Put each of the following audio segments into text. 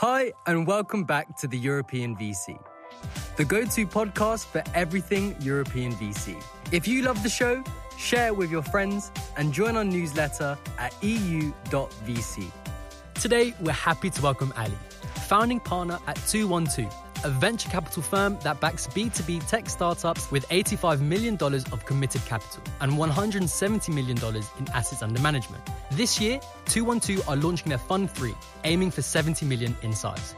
Hi, and welcome back to the European VC, the go to podcast for everything European VC. If you love the show, share it with your friends and join our newsletter at eu.vc. Today, we're happy to welcome Ali, founding partner at 212, a venture capital firm that backs B2B tech startups with $85 million of committed capital and $170 million in assets under management. This year, 212 are launching their Fund 3, aiming for 70 million in size.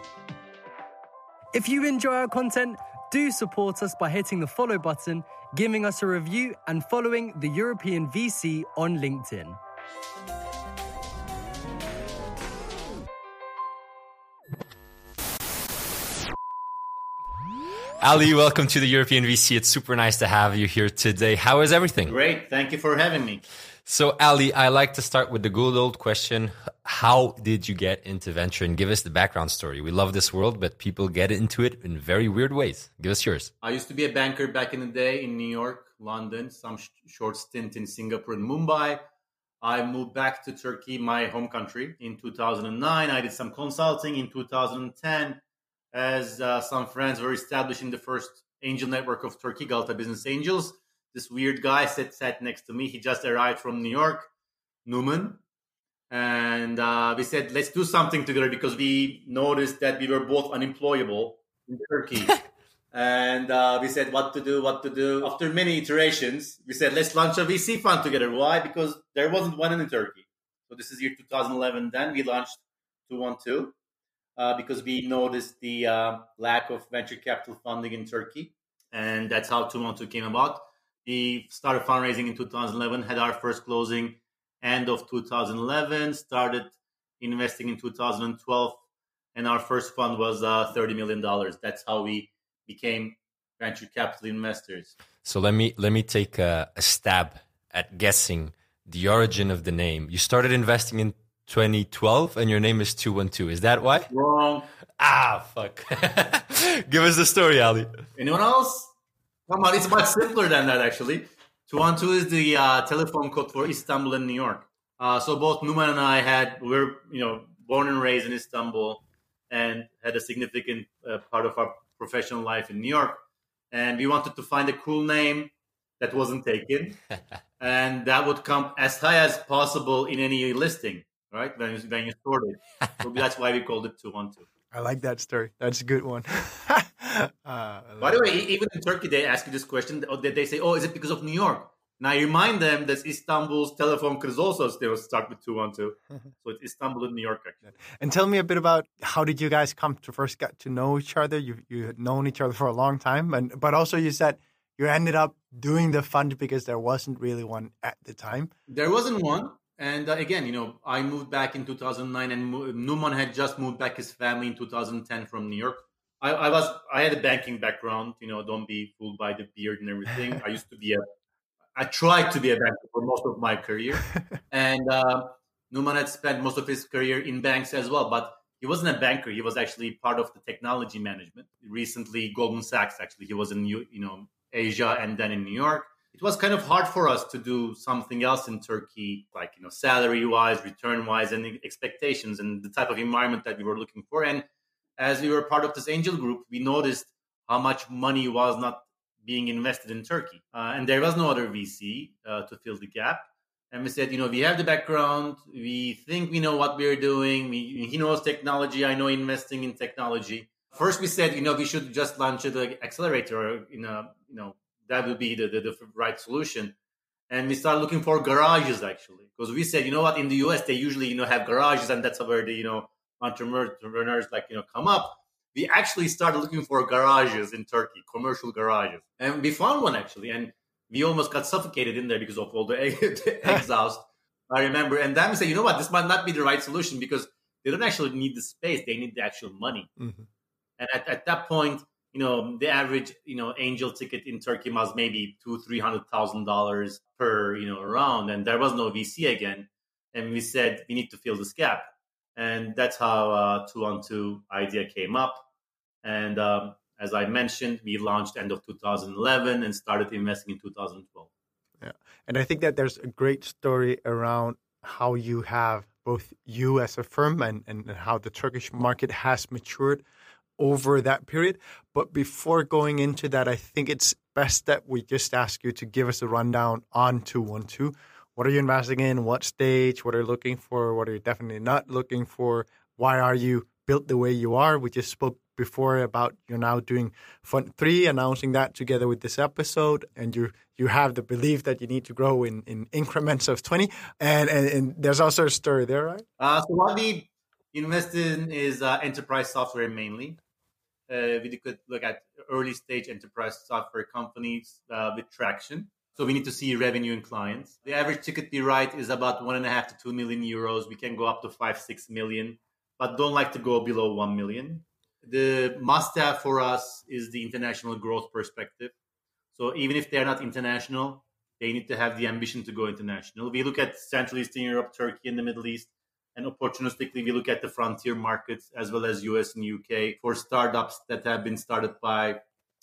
If you enjoy our content, do support us by hitting the follow button, giving us a review, and following the European VC on LinkedIn. Ali, welcome to the European VC. It's super nice to have you here today. How is everything? Great. Thank you for having me. So, Ali, I like to start with the good old question How did you get into venture? And give us the background story. We love this world, but people get into it in very weird ways. Give us yours. I used to be a banker back in the day in New York, London, some sh- short stint in Singapore and Mumbai. I moved back to Turkey, my home country, in 2009. I did some consulting in 2010 as uh, some friends were establishing the first angel network of Turkey, Galata Business Angels. This weird guy sat, sat next to me. He just arrived from New York, Numan. And uh, we said, let's do something together because we noticed that we were both unemployable in Turkey. and uh, we said, what to do, what to do. After many iterations, we said, let's launch a VC fund together. Why? Because there wasn't one in Turkey. So this is year 2011. Then we launched 212 uh, because we noticed the uh, lack of venture capital funding in Turkey. And that's how 212 came about. We started fundraising in 2011, had our first closing end of 2011, started investing in 2012, and our first fund was uh, $30 million. That's how we became venture capital investors. So let me let me take a, a stab at guessing the origin of the name. You started investing in 2012 and your name is 212. Is that why? Wrong. Ah, fuck. Give us the story, Ali. Anyone else? Come on, it's much simpler than that, actually. 212 is the uh, telephone code for Istanbul and New York. Uh, so both Numan and I had, we were, you know, born and raised in Istanbul and had a significant uh, part of our professional life in New York. And we wanted to find a cool name that wasn't taken and that would come as high as possible in any listing right? When you, when you stored it. so that's why we called it 212. I like that story. That's a good one. uh, By the way, even in Turkey, they ask you this question. They say, "Oh, is it because of New York?" Now I remind them that Istanbul's telephone could also still start with two one two. So it's Istanbul and New York. Actually. And tell me a bit about how did you guys come to first get to know each other? You you had known each other for a long time, and but also you said you ended up doing the fund because there wasn't really one at the time. There wasn't one. And uh, again, you know, I moved back in 2009, and Numan had just moved back his family in 2010 from New York. I, I, was I had a banking background. You know, don't be fooled by the beard and everything. I used to be a, I tried to be a banker for most of my career, and uh, Numan had spent most of his career in banks as well. But he wasn't a banker. He was actually part of the technology management. Recently, Goldman Sachs. Actually, he was in you know Asia and then in New York it was kind of hard for us to do something else in Turkey, like you know, salary wise, return wise, and expectations and the type of environment that we were looking for. And as we were part of this angel group, we noticed how much money was not being invested in Turkey, uh, and there was no other VC uh, to fill the gap. And we said, you know, we have the background, we think we know what we're doing. We, he knows technology, I know investing in technology. First, we said, you know, we should just launch an accelerator, in a, you know, that would be the, the, the right solution. And we started looking for garages actually, because we said, you know what, in the US they usually you know have garages, and that's where the you know entrepreneurs like you know come up. We actually started looking for garages in Turkey, commercial garages, and we found one actually, and we almost got suffocated in there because of all the, the exhaust. I remember, and then we said, you know what, this might not be the right solution because they don't actually need the space; they need the actual money. Mm-hmm. And at, at that point, you know the average you know angel ticket in turkey was maybe two three hundred thousand dollars per you know round and there was no vc again and we said we need to fill this gap. And that's how uh, two one two idea came up. And um, as i mentioned we launched end of 2011 and started investing in 2012 yeah. And i think that there's a great story around how you have both you as a firm and, and how the Turkish market has matured over that period. But before going into that, I think it's best that we just ask you to give us a rundown on 212. What are you investing in? What stage? What are you looking for? What are you definitely not looking for? Why are you built the way you are? We just spoke before about you're now doing Fund 3, announcing that together with this episode, and you you have the belief that you need to grow in, in increments of 20. And, and, and there's also a story there, right? Uh, so what we invest in is uh, enterprise software mainly. Uh, we could look at early stage enterprise software companies uh, with traction. So we need to see revenue in clients. The average ticket we write is about one and a half to two million euros. We can go up to five, six million, but don't like to go below one million. The must have for us is the international growth perspective. So even if they're not international, they need to have the ambition to go international. We look at Central Eastern Europe, Turkey, and the Middle East, and opportunistically we look at the frontier markets as well as US and UK for startups that have been started by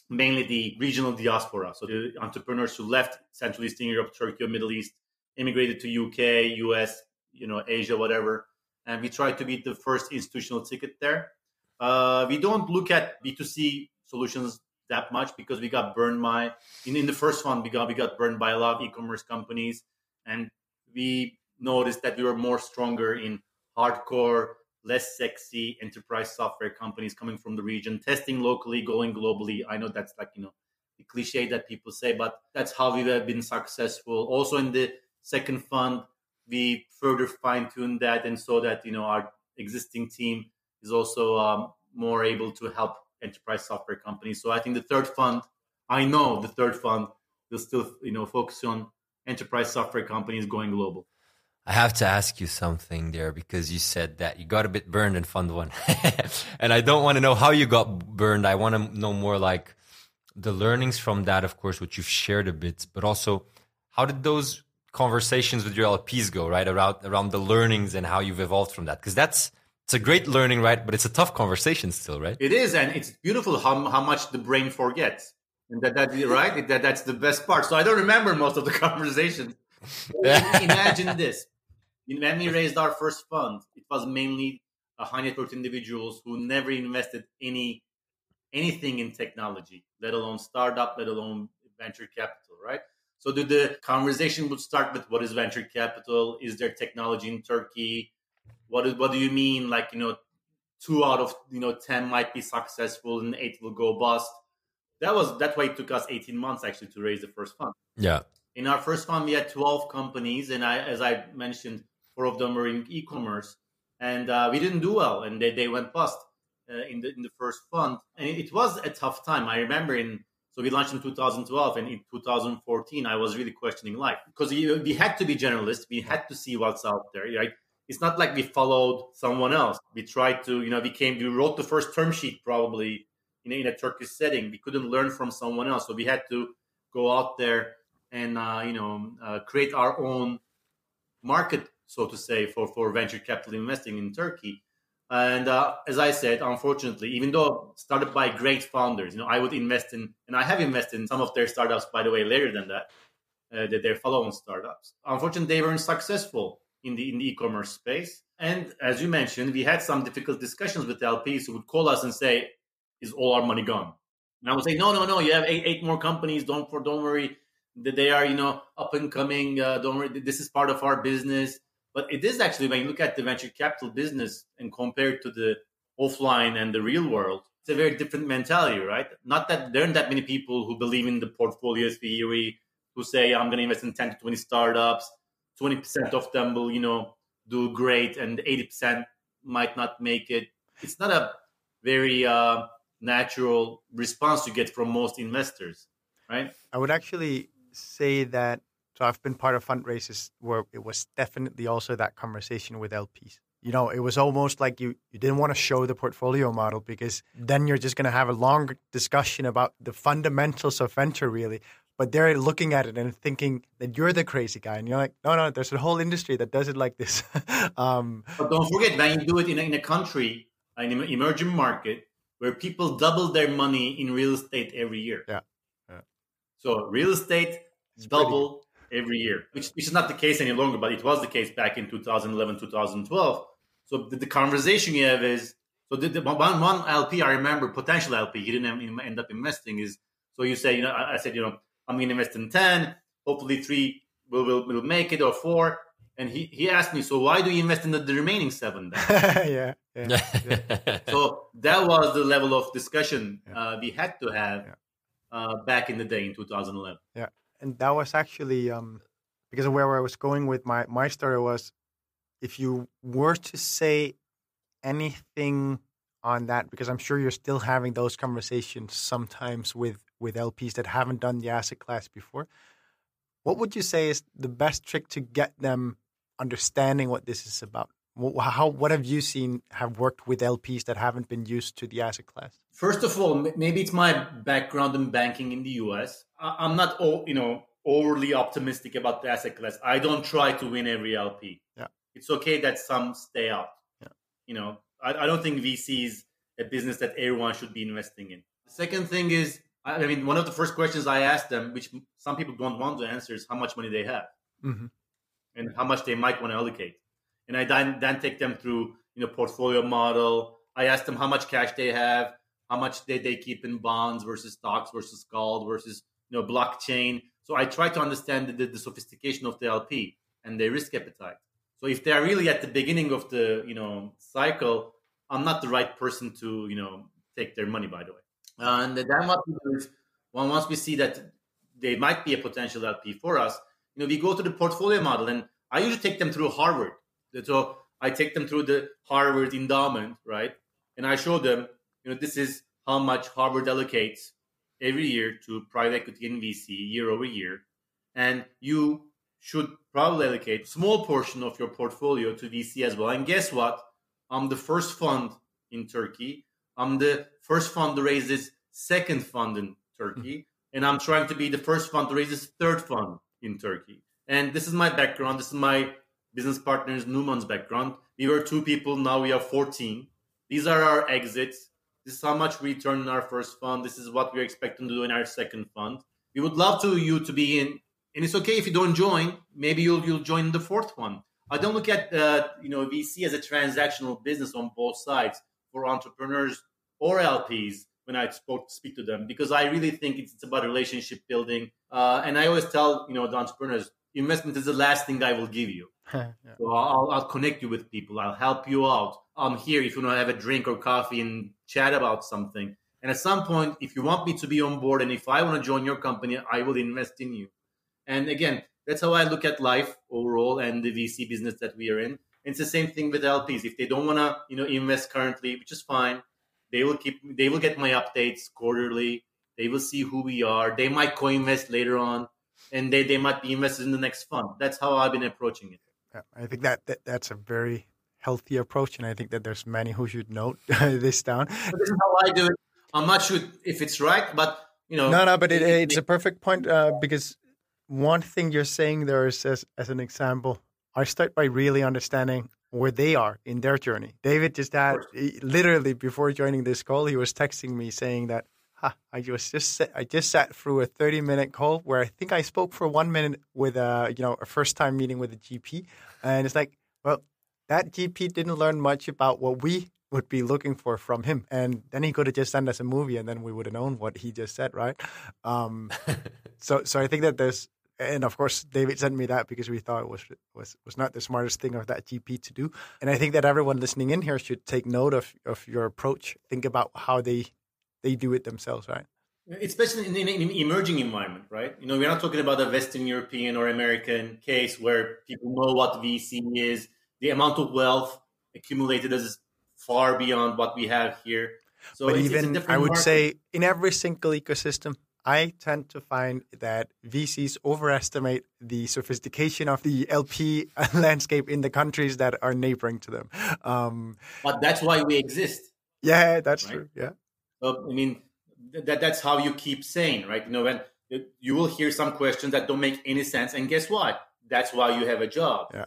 mainly the regional diaspora. So the entrepreneurs who left Central Eastern Europe, Turkey, or Middle East, immigrated to UK, US, you know, Asia, whatever. And we try to be the first institutional ticket there. Uh, we don't look at B2C solutions that much because we got burned by in, in the first one we got we got burned by a lot of e-commerce companies and we noticed that we were more stronger in hardcore less sexy enterprise software companies coming from the region testing locally going globally i know that's like you know the cliche that people say but that's how we have been successful also in the second fund we further fine-tuned that and so that you know our existing team is also um, more able to help enterprise software companies. So I think the third fund, I know the third fund will still, you know, focus on enterprise software companies going global. I have to ask you something there because you said that you got a bit burned in Fund One, and I don't want to know how you got burned. I want to know more like the learnings from that, of course, which you've shared a bit, but also how did those conversations with your LPs go, right? Around around the learnings and how you've evolved from that, because that's it's a great learning, right? But it's a tough conversation still, right? It is, and it's beautiful how how much the brain forgets, and that that right that that's the best part. So I don't remember most of the conversations. Imagine this: when we raised our first fund, it was mainly a high net worth individuals who never invested any anything in technology, let alone startup, let alone venture capital, right? So the, the conversation would start with what is venture capital? Is there technology in Turkey? what is what do you mean like you know two out of you know 10 might be successful and eight will go bust that was that's why it took us 18 months actually to raise the first fund yeah in our first fund we had 12 companies and i as i mentioned four of them were in e-commerce and uh, we didn't do well and they, they went bust uh, in the in the first fund and it, it was a tough time i remember in so we launched in 2012 and in 2014 i was really questioning life because we, had to be generalists we had to see what's out there right it's not like we followed someone else. We tried to, you know, we came, we wrote the first term sheet probably in in a Turkish setting. We couldn't learn from someone else, so we had to go out there and uh, you know uh, create our own market, so to say, for for venture capital investing in Turkey. And uh, as I said, unfortunately, even though started by great founders, you know, I would invest in, and I have invested in some of their startups, by the way, later than that, uh, their follow-on startups. Unfortunately, they weren't successful in the in the e-commerce space. And as you mentioned, we had some difficult discussions with LPs who would call us and say, "Is all our money gone?" And I would say, "No, no, no. You have eight, eight more companies. Don't for don't worry. That they are you know up and coming. Uh, don't worry. This is part of our business." But it is actually when you look at the venture capital business and compare it to the offline and the real world, it's a very different mentality, right? Not that there aren't that many people who believe in the portfolio theory, who say, I'm going to invest in 10 to 20 startups. 20% of them will, you know, do great and 80% might not make it. It's not a very uh, natural response you get from most investors, right? I would actually say that. So I've been part of fundraisers where it was definitely also that conversation with LPs. You know, it was almost like you, you didn't want to show the portfolio model because then you're just going to have a long discussion about the fundamentals of venture, really but they're looking at it and thinking that you're the crazy guy, and you're like, no, no, there's a whole industry that does it like this. um, but don't forget, when you do it in a, in a country, in an emerging market, where people double their money in real estate every year. Yeah. yeah. So real estate it's double every year, which, which is not the case any longer, but it was the case back in 2011, 2012. So the, the conversation you have is so the, the one, one LP I remember, potential LP, he didn't end up investing is so you say, you know, I, I said, you know, I'm going to invest in 10, hopefully three will, will, will make it or four. And he, he asked me, so why do you invest in the, the remaining seven yeah, yeah, yeah. so that was the level of discussion uh, we had to have uh, back in the day in 2011. Yeah, and that was actually um, because of where I was going with my my story was, if you were to say anything on that, because I'm sure you're still having those conversations sometimes with with LPs that haven't done the asset class before. What would you say is the best trick to get them understanding what this is about? How what have you seen have worked with LPs that haven't been used to the asset class? First of all, maybe it's my background in banking in the US. I'm not, all you know, overly optimistic about the asset class. I don't try to win every LP. Yeah, it's okay that some stay out. Yeah, you know, I, I don't think VC is a business that everyone should be investing in. The second thing is, I mean, one of the first questions I ask them, which some people don't want to answer, is how much money they have mm-hmm. and how much they might want to allocate and I then, then take them through you know portfolio model. I ask them how much cash they have, how much they, they keep in bonds versus stocks versus gold versus you know blockchain. So I try to understand the, the sophistication of the LP and their risk appetite. So if they are really at the beginning of the you know cycle, I'm not the right person to you know take their money. By the way, and then what we do is once we see that they might be a potential LP for us, you know we go to the portfolio model, and I usually take them through Harvard so I take them through the Harvard endowment, right? And I show them, you know, this is how much Harvard allocates every year to private equity and VC year over year. And you should probably allocate a small portion of your portfolio to VC as well. And guess what? I'm the first fund in Turkey. I'm the first fund to raise this second fund in Turkey. Mm-hmm. And I'm trying to be the first fund to raise this third fund in Turkey. And this is my background. This is my business partners, Numan's background. We were two people, now we are 14. These are our exits. This is how much we return in our first fund. This is what we're expecting to do in our second fund. We would love to you to be in, and it's okay if you don't join. Maybe you'll you'll join the fourth one. I don't look at uh, you know VC as a transactional business on both sides for entrepreneurs or LPs when I spoke, speak to them because I really think it's, it's about relationship building. Uh, and I always tell you know the entrepreneurs, investment is the last thing I will give you. Yeah. So I'll, I'll connect you with people. I'll help you out. I'm here if you want to have a drink or coffee and chat about something. And at some point, if you want me to be on board and if I want to join your company, I will invest in you. And again, that's how I look at life overall and the VC business that we are in. And it's the same thing with LPs. If they don't want to, you know, invest currently, which is fine, they will keep. They will get my updates quarterly. They will see who we are. They might co-invest later on, and they they might be invested in the next fund. That's how I've been approaching it. I think that, that that's a very healthy approach, and I think that there's many who should note this down. But this is how I do it. I'm not sure if it's right, but you know. No, no, but it, it's a perfect point uh, because one thing you're saying there is as, as an example. I start by really understanding where they are in their journey. David just had literally before joining this call, he was texting me saying that huh, I was just I just sat through a 30 minute call where I think I spoke for one minute with a you know a first time meeting with a GP, and it's like well that GP didn't learn much about what we would be looking for from him, and then he could have just sent us a movie, and then we would have known what he just said, right? Um, so so I think that there's. And of course, David sent me that because we thought it was was was not the smartest thing of that GP to do. And I think that everyone listening in here should take note of, of your approach. Think about how they they do it themselves, right? Especially in, in, in emerging environment, right? You know, we're not talking about a Western European or American case where people know what VC is. The amount of wealth accumulated is far beyond what we have here. So but it's, even it's I would market. say in every single ecosystem, I tend to find that VCs overestimate the sophistication of the LP landscape in the countries that are neighboring to them. Um, but that's why we exist. Yeah, that's right? true. Yeah. I mean, that that's how you keep saying, right? You know, when you will hear some questions that don't make any sense, and guess what? That's why you have a job. Yeah.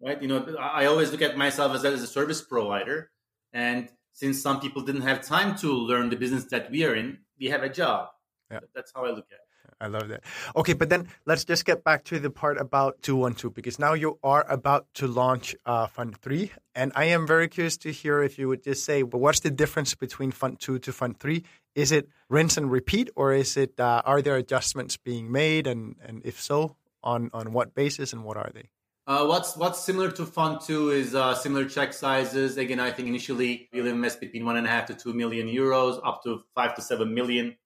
Right. You know, I always look at myself as, as a service provider, and since some people didn't have time to learn the business that we are in, we have a job. Yeah. That's how I look at it. I love that. Okay, but then let's just get back to the part about 212 because now you are about to launch uh, Fund 3. And I am very curious to hear if you would just say, well, what's the difference between Fund 2 to Fund 3? Is it rinse and repeat or is it, uh, are there adjustments being made? And, and if so, on, on what basis and what are they? Uh, what's what's similar to Fund Two is uh, similar check sizes. Again, I think initially we'll invest between one and a half to two million euros, up to five to seven million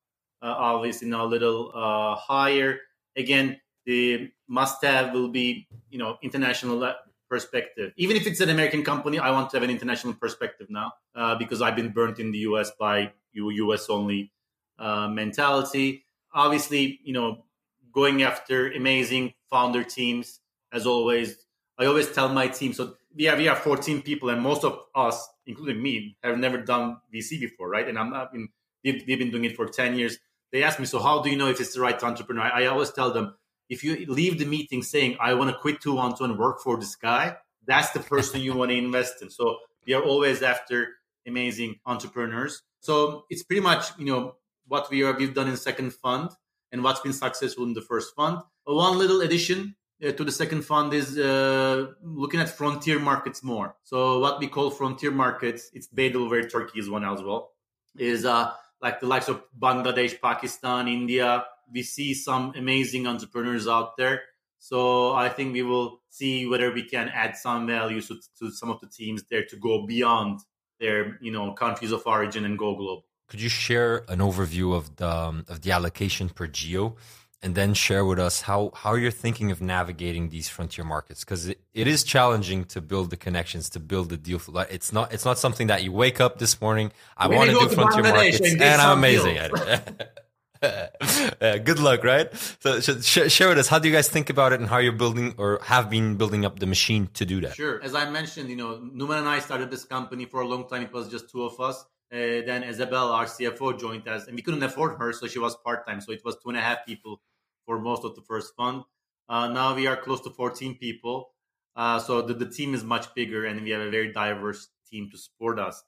obviously now a little uh, higher. Again, the must-have will be you know international uh, perspective. Even if it's an American company, I want to have an international perspective now uh, because I've been burnt in the US by US only uh, mentality. Obviously, you know, going after amazing founder teams as always. I always tell my team so we are, we have 14 people and most of us, including me, have never done VC before, right? And I'm not in they've, they've been doing it for 10 years. They ask me, so how do you know if it's the right entrepreneur? I always tell them, if you leave the meeting saying, I want to quit two one two and work for this guy, that's the person you want to invest in. So we are always after amazing entrepreneurs. So it's pretty much, you know, what we are, we've done in second fund and what's been successful in the first fund. One little addition uh, to the second fund is uh, looking at frontier markets more. So what we call frontier markets, it's Beidel where Turkey is one as well, is uh, like the likes of Bangladesh, Pakistan, India. We see some amazing entrepreneurs out there. So I think we will see whether we can add some value to, to some of the teams there to go beyond their you know countries of origin and go global. Could you share an overview of the um, of the allocation per geo? And then share with us how, how you're thinking of navigating these frontier markets because it, it is challenging to build the connections to build the deal flow. It's not it's not something that you wake up this morning. I want to do frontier markets and, and I'm amazing at it. uh, good luck, right? So sh- share with us how do you guys think about it and how you're building or have been building up the machine to do that. Sure. As I mentioned, you know, Numan and I started this company for a long time. It was just two of us. Uh, then Isabel, our CFO, joined us, and we couldn't afford her, so she was part time. So it was two and a half people for most of the first fund. Uh, now we are close to 14 people. Uh, so the, the team is much bigger and we have a very diverse team to support us.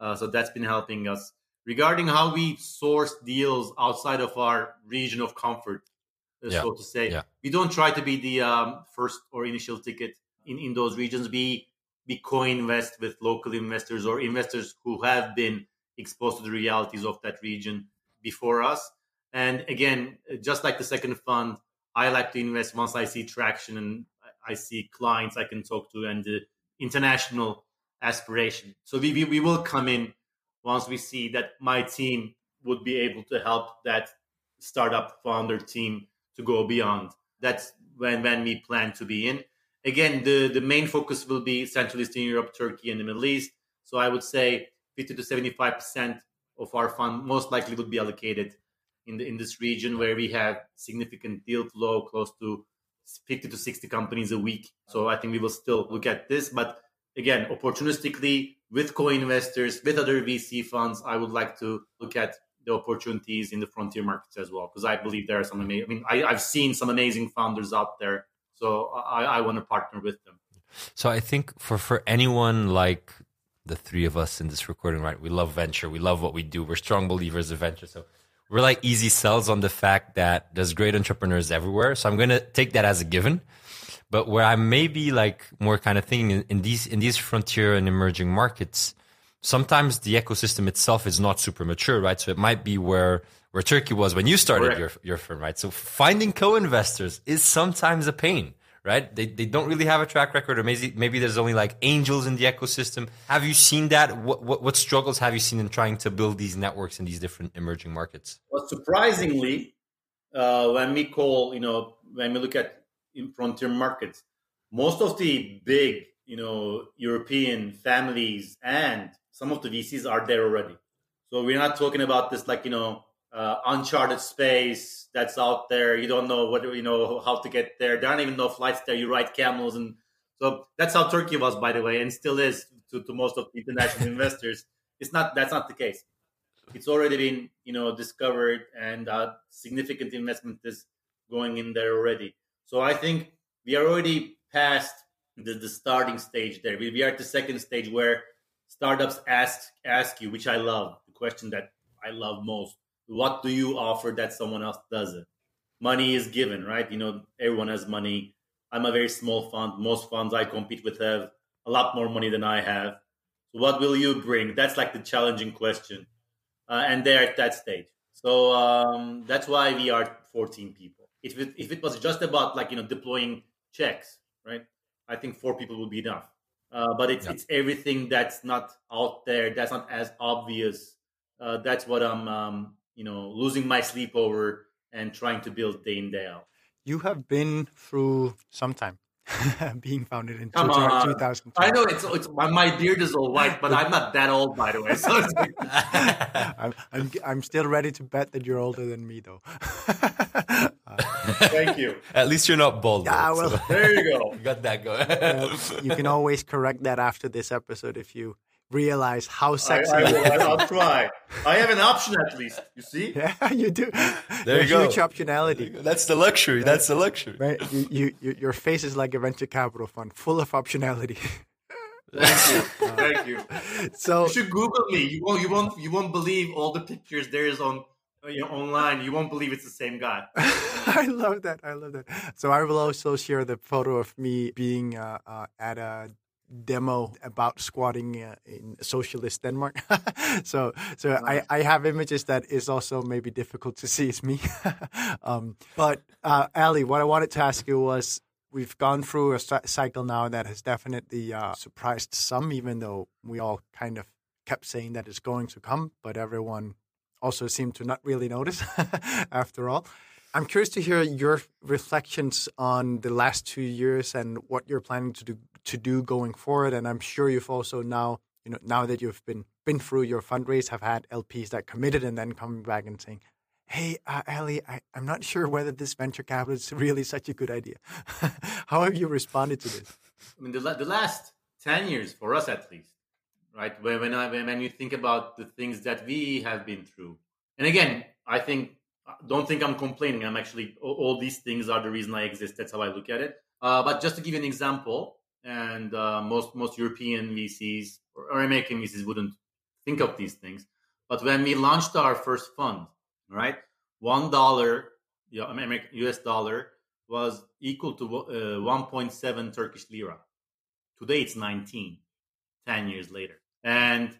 Uh, so that's been helping us. Regarding how we source deals outside of our region of comfort, uh, yeah. so to say, yeah. we don't try to be the um, first or initial ticket in, in those regions. We, we co-invest with local investors or investors who have been exposed to the realities of that region before us. And again, just like the second fund, I like to invest once I see traction and I see clients I can talk to and the international aspiration. So we, we, we will come in once we see that my team would be able to help that startup founder team to go beyond. That's when, when we plan to be in. Again, the, the main focus will be Central Eastern Europe, Turkey, and the Middle East. So I would say 50 to 75% of our fund most likely would be allocated in the in this region where we have significant deal flow, close to 50 to 60 companies a week. So I think we will still look at this, but again, opportunistically with co-investors, with other VC funds, I would like to look at the opportunities in the frontier markets as well because I believe there are some amazing. I mean, I, have seen some amazing founders out there, so I, I want to partner with them. So I think for for anyone like the three of us in this recording, right? We love venture. We love what we do. We're strong believers of venture. So we're like easy sells on the fact that there's great entrepreneurs everywhere. So I'm going to take that as a given. But where I may be like more kind of thinking in, in these in these frontier and emerging markets, sometimes the ecosystem itself is not super mature, right? So it might be where where Turkey was when you started your your firm, right? So finding co-investors is sometimes a pain right? They, they don't really have a track record, or maybe maybe there's only like angels in the ecosystem. Have you seen that? What what, what struggles have you seen in trying to build these networks in these different emerging markets? Well, surprisingly, uh, when we call, you know, when we look at in frontier markets, most of the big, you know, European families and some of the VCs are there already. So we're not talking about this like you know uh, uncharted space that's out there. You don't know what you know how to get there. There aren't even no flights there. You ride camels, and so that's how Turkey was, by the way, and still is to, to most of the international investors. It's not that's not the case. It's already been you know discovered, and uh, significant investment is going in there already. So I think we are already past the, the starting stage there. We, we are at the second stage where startups ask ask you, which I love, the question that I love most what do you offer that someone else doesn't? money is given, right? You know, everyone has money. I'm a very small fund. Most funds I compete with have a lot more money than I have. So what will you bring? That's like the challenging question. Uh, and they're at that stage. So um, that's why we are 14 people. If it, if it was just about like, you know, deploying checks, right? I think four people would be enough. Uh, but it's, it's everything that's not out there, that's not as obvious. Uh, that's what I'm, um, you know, losing my sleep over and trying to build day in, day out. You have been through some time. being founded in Come 2000. I know it's, it's my beard is all white, but I'm not that old, by the way. So. I'm, I'm, I'm still ready to bet that you're older than me, though. uh, Thank you. At least you're not bald. Yeah, well, so. there you go. you got that going. uh, you can always correct that after this episode if you realize how sexy. I, I will. I'll try. I have an option at least. You see? Yeah, you do. There you go. Huge optionality. That's the luxury. Right. That's the luxury. Right. You, you, your face is like a venture capital fund, full of optionality. Thank you. Thank you. So you should Google me. You won't. You won't. You won't believe all the pictures there is on you know, online. You won't believe it's the same guy. I love that. I love that. So I will also share the photo of me being uh, uh, at a demo about squatting uh, in socialist Denmark. so so I, I have images that is also maybe difficult to see. It's me. um, but uh, Ali, what I wanted to ask you was we've gone through a cycle now that has definitely uh, surprised some, even though we all kind of kept saying that it's going to come, but everyone also seemed to not really notice after all. I'm curious to hear your reflections on the last two years and what you're planning to do to do going forward. And I'm sure you've also now, you know, now that you've been been through your fundraise, have had LPs that committed and then coming back and saying, "Hey, uh, Ali, I, am not sure whether this venture capital is really such a good idea." How have you responded to this? I mean, the, the last ten years, for us at least, right? When when, I, when you think about the things that we have been through, and again, I think don't think I'm complaining. I'm actually all, all, these things are the reason I exist. That's how I look at it. Uh, but just to give you an example, and uh, most most European VCs or, or, American VCs wouldn't think of these things. But when we launched our first fund, right, one dollar, American US dollar was equal to uh, 1.7 Turkish lira. Today it's 19, 10 years later, and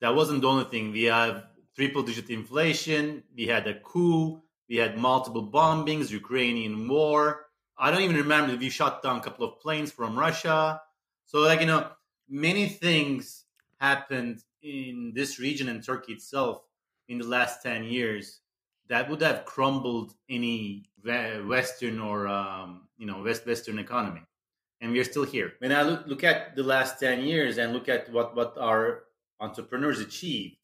that wasn't the only thing. We have triple digit inflation. We had a coup. We had multiple bombings, Ukrainian war. I don't even remember if we shot down a couple of planes from Russia. So, like, you know, many things happened in this region and Turkey itself in the last 10 years that would have crumbled any Western or, um, you know, West Western economy. And we're still here. When I look, look at the last 10 years and look at what, what our entrepreneurs achieved,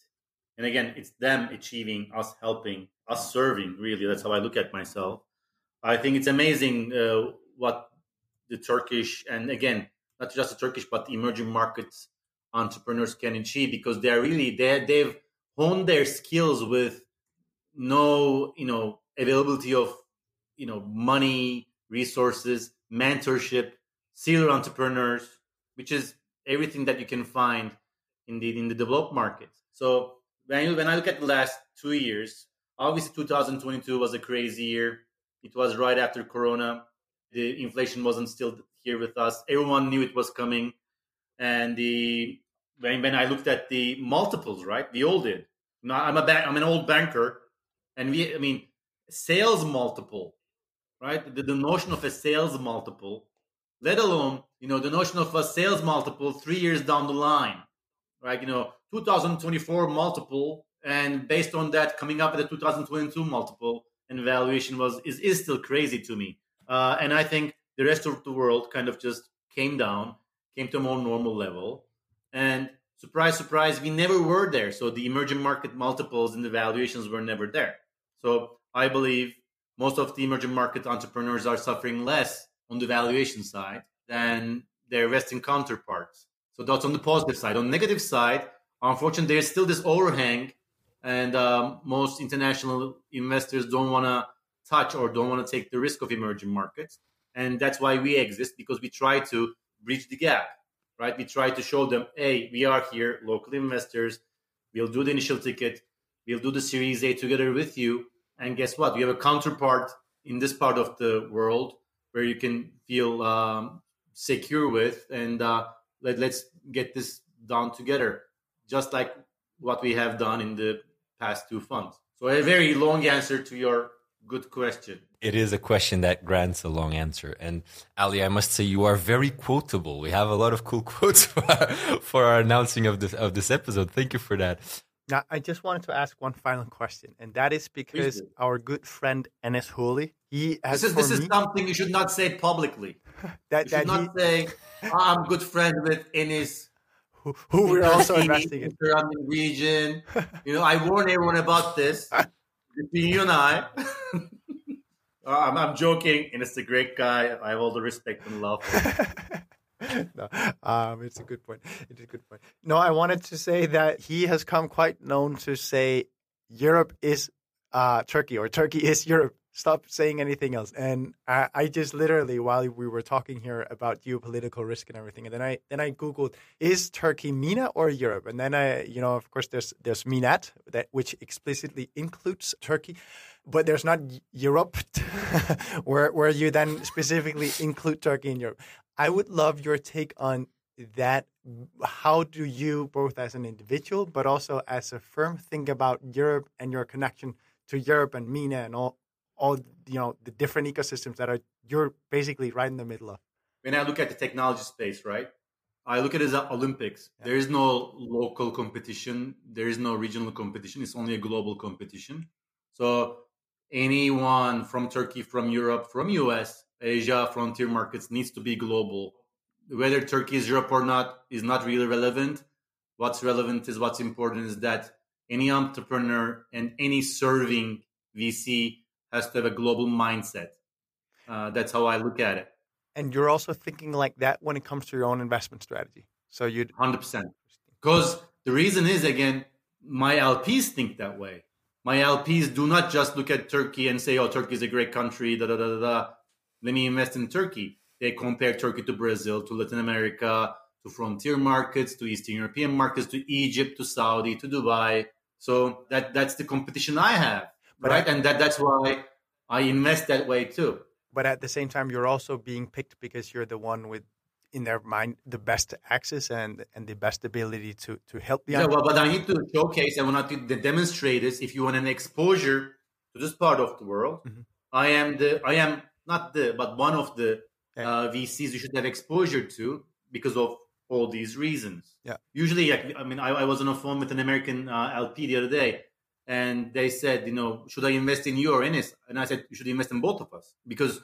and again, it's them achieving, us helping, us serving. Really, that's how I look at myself. I think it's amazing uh, what the Turkish and again, not just the Turkish, but the emerging markets entrepreneurs can achieve because they're really they they've honed their skills with no you know availability of you know money, resources, mentorship, serial entrepreneurs, which is everything that you can find in the in the developed markets. So when you, when I look at the last two years, obviously 2022 was a crazy year. It was right after Corona. The inflation wasn't still here with us. Everyone knew it was coming, and the when, when I looked at the multiples, right, we all did. Now, I'm a bank, I'm an old banker, and we, I mean, sales multiple, right? The, the notion of a sales multiple, let alone you know the notion of a sales multiple three years down the line, right? You know, 2024 multiple, and based on that, coming up with a 2022 multiple and valuation was is, is still crazy to me. Uh, and I think the rest of the world kind of just came down, came to a more normal level, and surprise, surprise, we never were there. So the emerging market multiples and the valuations were never there. So I believe most of the emerging market entrepreneurs are suffering less on the valuation side than their Western counterparts. So that's on the positive side. On the negative side, unfortunately, there's still this overhang, and um, most international investors don't want to touch or don't want to take the risk of emerging markets. And that's why we exist because we try to bridge the gap, right? We try to show them, hey, we are here, local investors. We'll do the initial ticket. We'll do the Series A together with you. And guess what? We have a counterpart in this part of the world where you can feel um, secure with, and uh, let, let's get this done together, just like what we have done in the past two funds. So a very long answer to your good question. It is a question that grants a long answer. And Ali, I must say you are very quotable. We have a lot of cool quotes for our, for our announcing of this of this episode. Thank you for that. Now, I just wanted to ask one final question, and that is because our good friend Enes Hooley, he has this is, this is something you should not say publicly. that, you should that not he, say, "I'm good friend with Enes." Who, who we're also investing in. Surrounding region. You know, I warn everyone about this. Between you and I. I'm, I'm joking, and it's a great guy. I have all the respect and love no, um, it's a good point. It's a good point. No, I wanted to say that he has come quite known to say Europe is uh, Turkey or Turkey is Europe. Stop saying anything else. And I, I, just literally, while we were talking here about geopolitical risk and everything, and then I then I googled is Turkey MENA or Europe, and then I, you know, of course, there's there's MENAT that which explicitly includes Turkey but there's not Europe, where where you then specifically include Turkey in Europe. I would love your take on that. How do you, both as an individual but also as a firm, think about Europe and your connection to Europe and MENA and all all you know the different ecosystems that are you're basically right in the middle of? When I look at the technology space, right? I look at it as Olympics. Yeah. There is no local competition. There is no regional competition. It's only a global competition. So anyone from Turkey, from Europe, from US, Asia, frontier markets needs to be global. Whether Turkey is Europe or not is not really relevant. What's relevant is what's important is that any entrepreneur and any serving VC has to have a global mindset. Uh, that's how I look at it. And you're also thinking like that when it comes to your own investment strategy. So you'd 100%. Because the reason is, again, my LPs think that way my LPs do not just look at Turkey and say, "Oh, Turkey is a great country." Da da da da. Let me invest in Turkey. They compare Turkey to Brazil, to Latin America, to frontier markets, to Eastern European markets, to Egypt, to Saudi, to Dubai. So that that's the competition I have, but right? And that that's why I invest that way too. But at the same time, you're also being picked because you're the one with in their mind the best access and and the best ability to to help the yeah well, but i need to showcase i want to demonstrate this if you want an exposure to this part of the world mm-hmm. i am the i am not the but one of the yeah. uh, vcs you should have exposure to because of all these reasons yeah usually i, I mean I, I, was on a phone with an american uh, lp the other day and they said you know should i invest in you or in it and i said you should invest in both of us because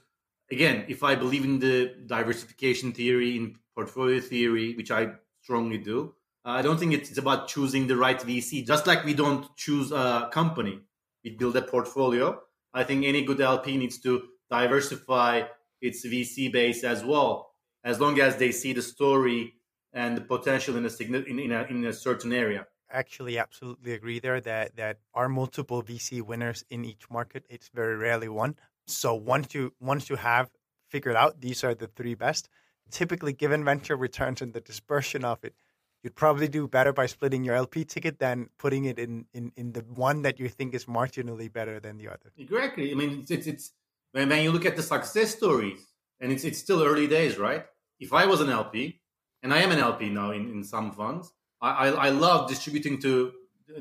again, if I believe in the diversification theory, in portfolio theory, which I strongly do, uh, I don't think it's about choosing the right VC. Just like we don't choose a company, we build a portfolio. I think any good LP needs to diversify its VC base as well, as long as they see the story and the potential in a, in a, in a certain area actually absolutely agree there that that are multiple VC winners in each market. It's very rarely one. So once you once you have figured out these are the three best, typically given venture returns and the dispersion of it, you'd probably do better by splitting your LP ticket than putting it in in, in the one that you think is marginally better than the other. Exactly. I mean, it's it's, it's when, when you look at the success stories, and it's it's still early days, right? If I was an LP, and I am an LP now in, in some funds, I, I, love distributing to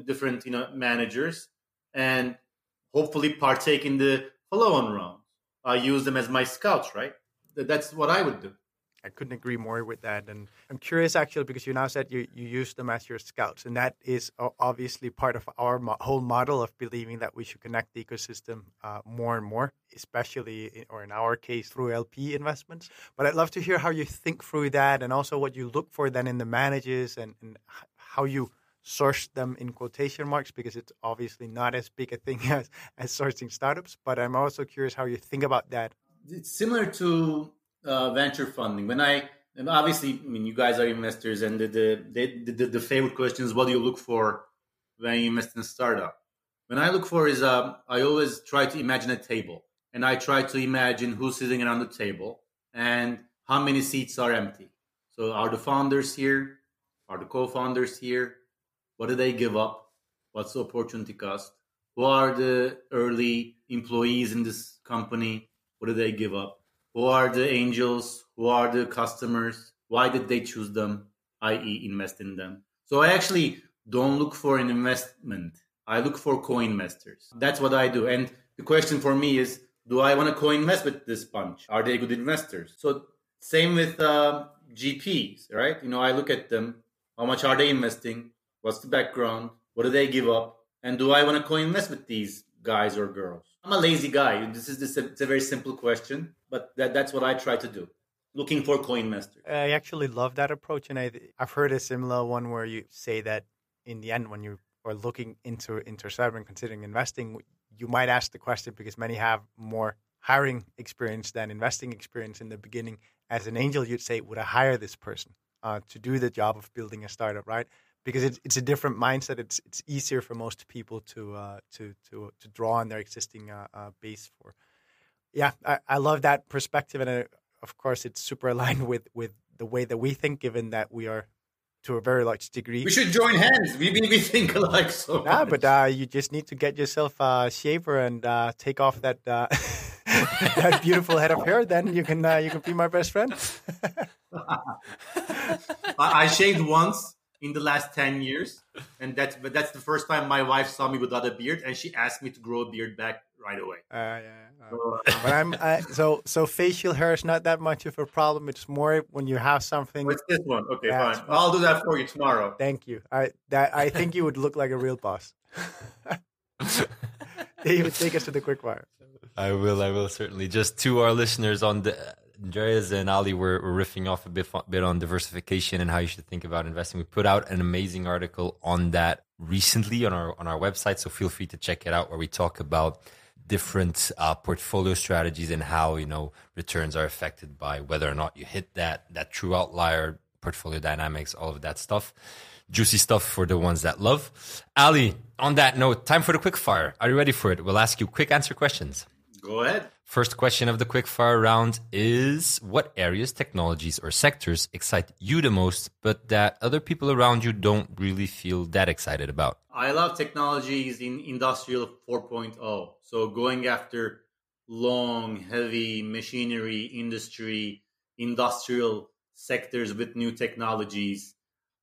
different you know managers and hopefully partake in the follow-on rounds. I use them as my scouts, right? That's what I would do. I couldn't agree more with that. And I'm curious, actually, because you now said you, you use them as your scouts. And that is obviously part of our mo- whole model of believing that we should connect the ecosystem uh, more and more, especially, in, or in our case, through LP investments. But I'd love to hear how you think through that and also what you look for then in the managers and, and how you source them in quotation marks because it's obviously not as big a thing as, as sourcing startups. But I'm also curious how you think about that. It's similar to uh, venture funding. When I obviously, I mean, you guys are investors, and the the, the the, the favorite question is, what do you look for when you invest in a startup? When I look for is, uh, I always try to imagine a table, and I try to imagine who's sitting around the table and how many seats are empty. So, are the founders here? Are the co-founders here? What do they give up? What's the opportunity cost? Who are the early employees in this company? What do they give up? Who are the angels? Who are the customers? Why did they choose them? I.e., invest in them. So I actually don't look for an investment. I look for co-investors. That's what I do. And the question for me is, do I want to co-invest with this bunch? Are they good investors? So same with uh, GPs, right? You know, I look at them. How much are they investing? What's the background? What do they give up? And do I want to co-invest with these guys or girls? I'm a lazy guy. This is this, it's a very simple question, but that, that's what I try to do. Looking for co-investors. I actually love that approach, and I, I've heard a similar one where you say that in the end, when you are looking into into startup and considering investing, you might ask the question because many have more hiring experience than investing experience in the beginning. As an angel, you'd say, "Would I hire this person uh, to do the job of building a startup?" Right? Because it's it's a different mindset. It's it's easier for most people to uh, to to to draw on their existing uh, uh base for. Yeah, I, I love that perspective, and uh, of course, it's super aligned with with the way that we think, given that we are to a very large degree. We should join hands. We, we, we think alike so Yeah, but uh, you just need to get yourself a shaver and uh, take off that uh, that beautiful head of hair. Then you can uh, you can be my best friend. I shaved once in the last 10 years. And that's but that's the first time my wife saw me without a beard and she asked me to grow a beard back right away. Uh, yeah, so, but i'm I, so so facial hair is not that much of a problem. It's more when you have something. What's this one? Okay fine. i'll do that for you tomorrow. Thank you. I that i think you would look like a real boss. David take us to the quick fire i will i will certainly. Just to our listeners on the Andreas and Ali were, were riffing off a bit, bit on diversification and how you should think about investing. We put out an amazing article on that recently on our on our website, so feel free to check it out where we talk about different uh, portfolio strategies and how you know returns are affected by whether or not you hit that that true outlier portfolio dynamics, all of that stuff. Juicy stuff for the ones that love. Ali, on that note, time for the quick fire. Are you ready for it? We'll ask you quick answer questions. Go ahead. First question of the quickfire round is What areas, technologies, or sectors excite you the most, but that other people around you don't really feel that excited about? I love technologies in Industrial 4.0. So going after long, heavy machinery, industry, industrial sectors with new technologies.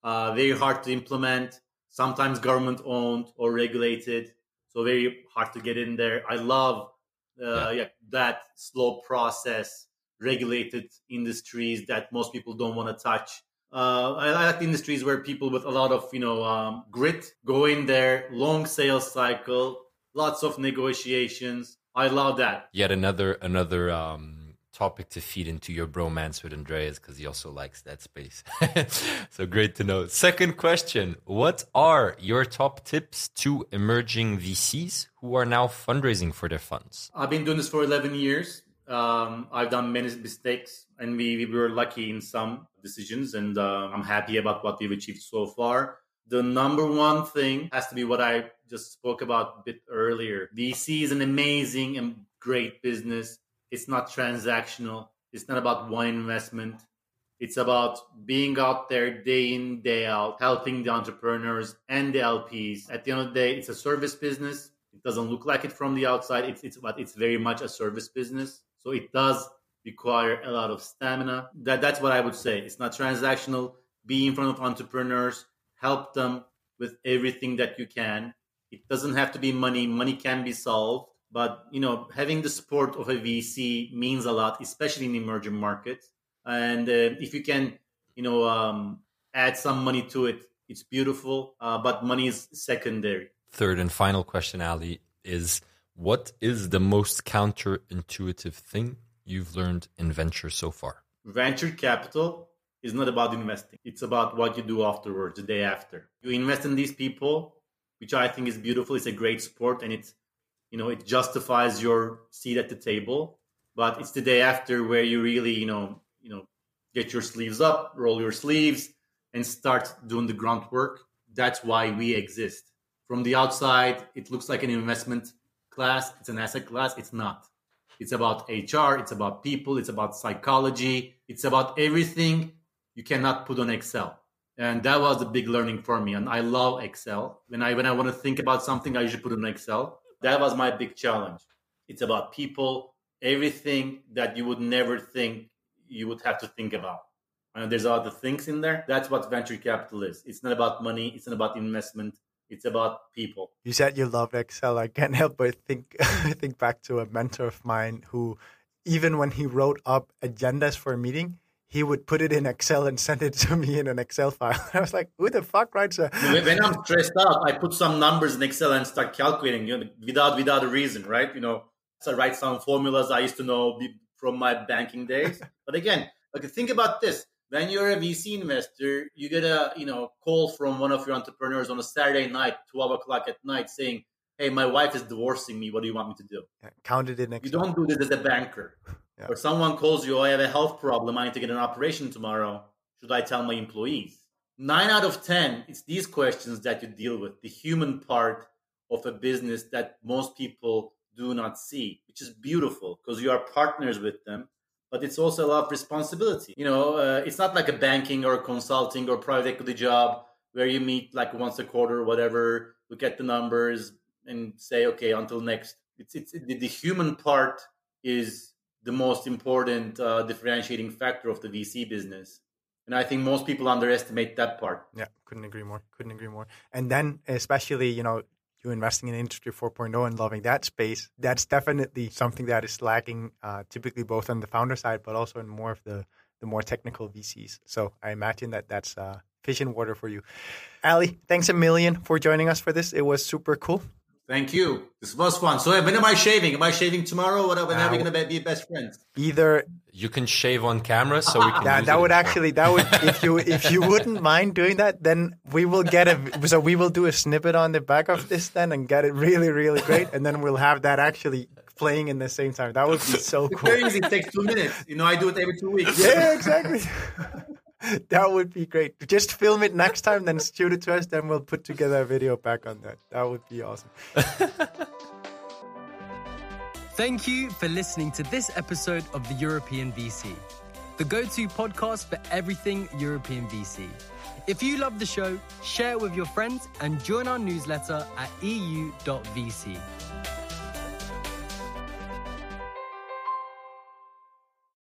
Uh, very hard to implement, sometimes government owned or regulated. So very hard to get in there. I love yeah. yeah. that slow process, regulated industries that most people don't want to touch. Uh, I, I like industries where people with a lot of you know um, grit go in there, long sales cycle, lots of negotiations. I love that. Yet another another um, topic to feed into your bromance with Andreas because he also likes that space. so great to know. Second question What are your top tips to emerging VCs who are now fundraising for their funds? I've been doing this for 11 years. Um, I've done many mistakes and we, we were lucky in some decisions, and uh, I'm happy about what we've achieved so far. The number one thing has to be what I just spoke about a bit earlier. VC is an amazing and great business it's not transactional. It's not about one investment. It's about being out there day in, day out, helping the entrepreneurs and the LPs. At the end of the day, it's a service business. It doesn't look like it from the outside. It's, it's but it's very much a service business. So it does require a lot of stamina. That that's what I would say. It's not transactional. Be in front of entrepreneurs, help them with everything that you can. It doesn't have to be money. Money can be solved. But you know, having the support of a VC means a lot, especially in emerging markets. And uh, if you can, you know, um, add some money to it, it's beautiful. Uh, but money is secondary. Third and final question, Ali, is what is the most counterintuitive thing you've learned in venture so far? Venture capital is not about investing. It's about what you do afterwards, the day after. You invest in these people, which I think is beautiful. It's a great sport and it's you know it justifies your seat at the table but it's the day after where you really you know you know get your sleeves up roll your sleeves and start doing the grunt work. That's why we exist. From the outside it looks like an investment class. It's an asset class. It's not. It's about hr it's about people. It's about psychology. It's about everything you cannot put on excel. And that was a big learning for me. And i love excel. When i when i want to think about something i usually put on excel That was my big challenge. It's about people, everything that you would never think you would have to think about. And there's other things in there. That's what venture capital is. It's not about money. It's not about investment. It's about people. You said you love Excel. I can't help but think think back to a mentor of mine who, even when he wrote up agendas for a meeting, he would put it in Excel and send it to me in an Excel file. I was like, who the fuck writes a when I'm stressed out, I put some numbers in Excel and start calculating, you know, without without a reason, right? You know, so I write some formulas I used to know from my banking days. but again, okay, think about this. When you're a VC investor, you get a you know call from one of your entrepreneurs on a Saturday night, twelve o'clock at night, saying, "Hey, my wife is divorcing me. What do you want me to do?" Yeah, count it in Excel. You don't do this as a banker. Yeah. Or someone calls you, oh, I have a health problem. I need to get an operation tomorrow. Should I tell my employees? Nine out of 10, it's these questions that you deal with, the human part of a business that most people do not see, which is beautiful because you are partners with them. But it's also a lot of responsibility. You know, uh, it's not like a banking or consulting or private equity job where you meet like once a quarter whatever, look at the numbers and say, okay, until next. It's, it's the human part is the most important uh, differentiating factor of the VC business. And I think most people underestimate that part. Yeah, couldn't agree more. Couldn't agree more. And then, especially, you know, you investing in Industry 4.0 and loving that space, that's definitely something that is lacking uh, typically both on the founder side, but also in more of the, the more technical VCs. So I imagine that that's uh, fish in water for you. Ali, thanks a million for joining us for this. It was super cool. Thank you. This was fun. So when am I shaving? Am I shaving tomorrow? When, when are we going to be best friends? Either you can shave on camera, so we can. that, that would actually that would if you if you wouldn't mind doing that, then we will get a so we will do a snippet on the back of this then and get it really really great, and then we'll have that actually playing in the same time. That would be so cool. Very easy. It takes two minutes. You know, I do it every two weeks. Yeah, exactly. that would be great. Just film it next time, then shoot it to us, then we'll put together a video back on that. That would be awesome. Thank you for listening to this episode of the European VC, the go to podcast for everything European VC. If you love the show, share it with your friends and join our newsletter at eu.vc.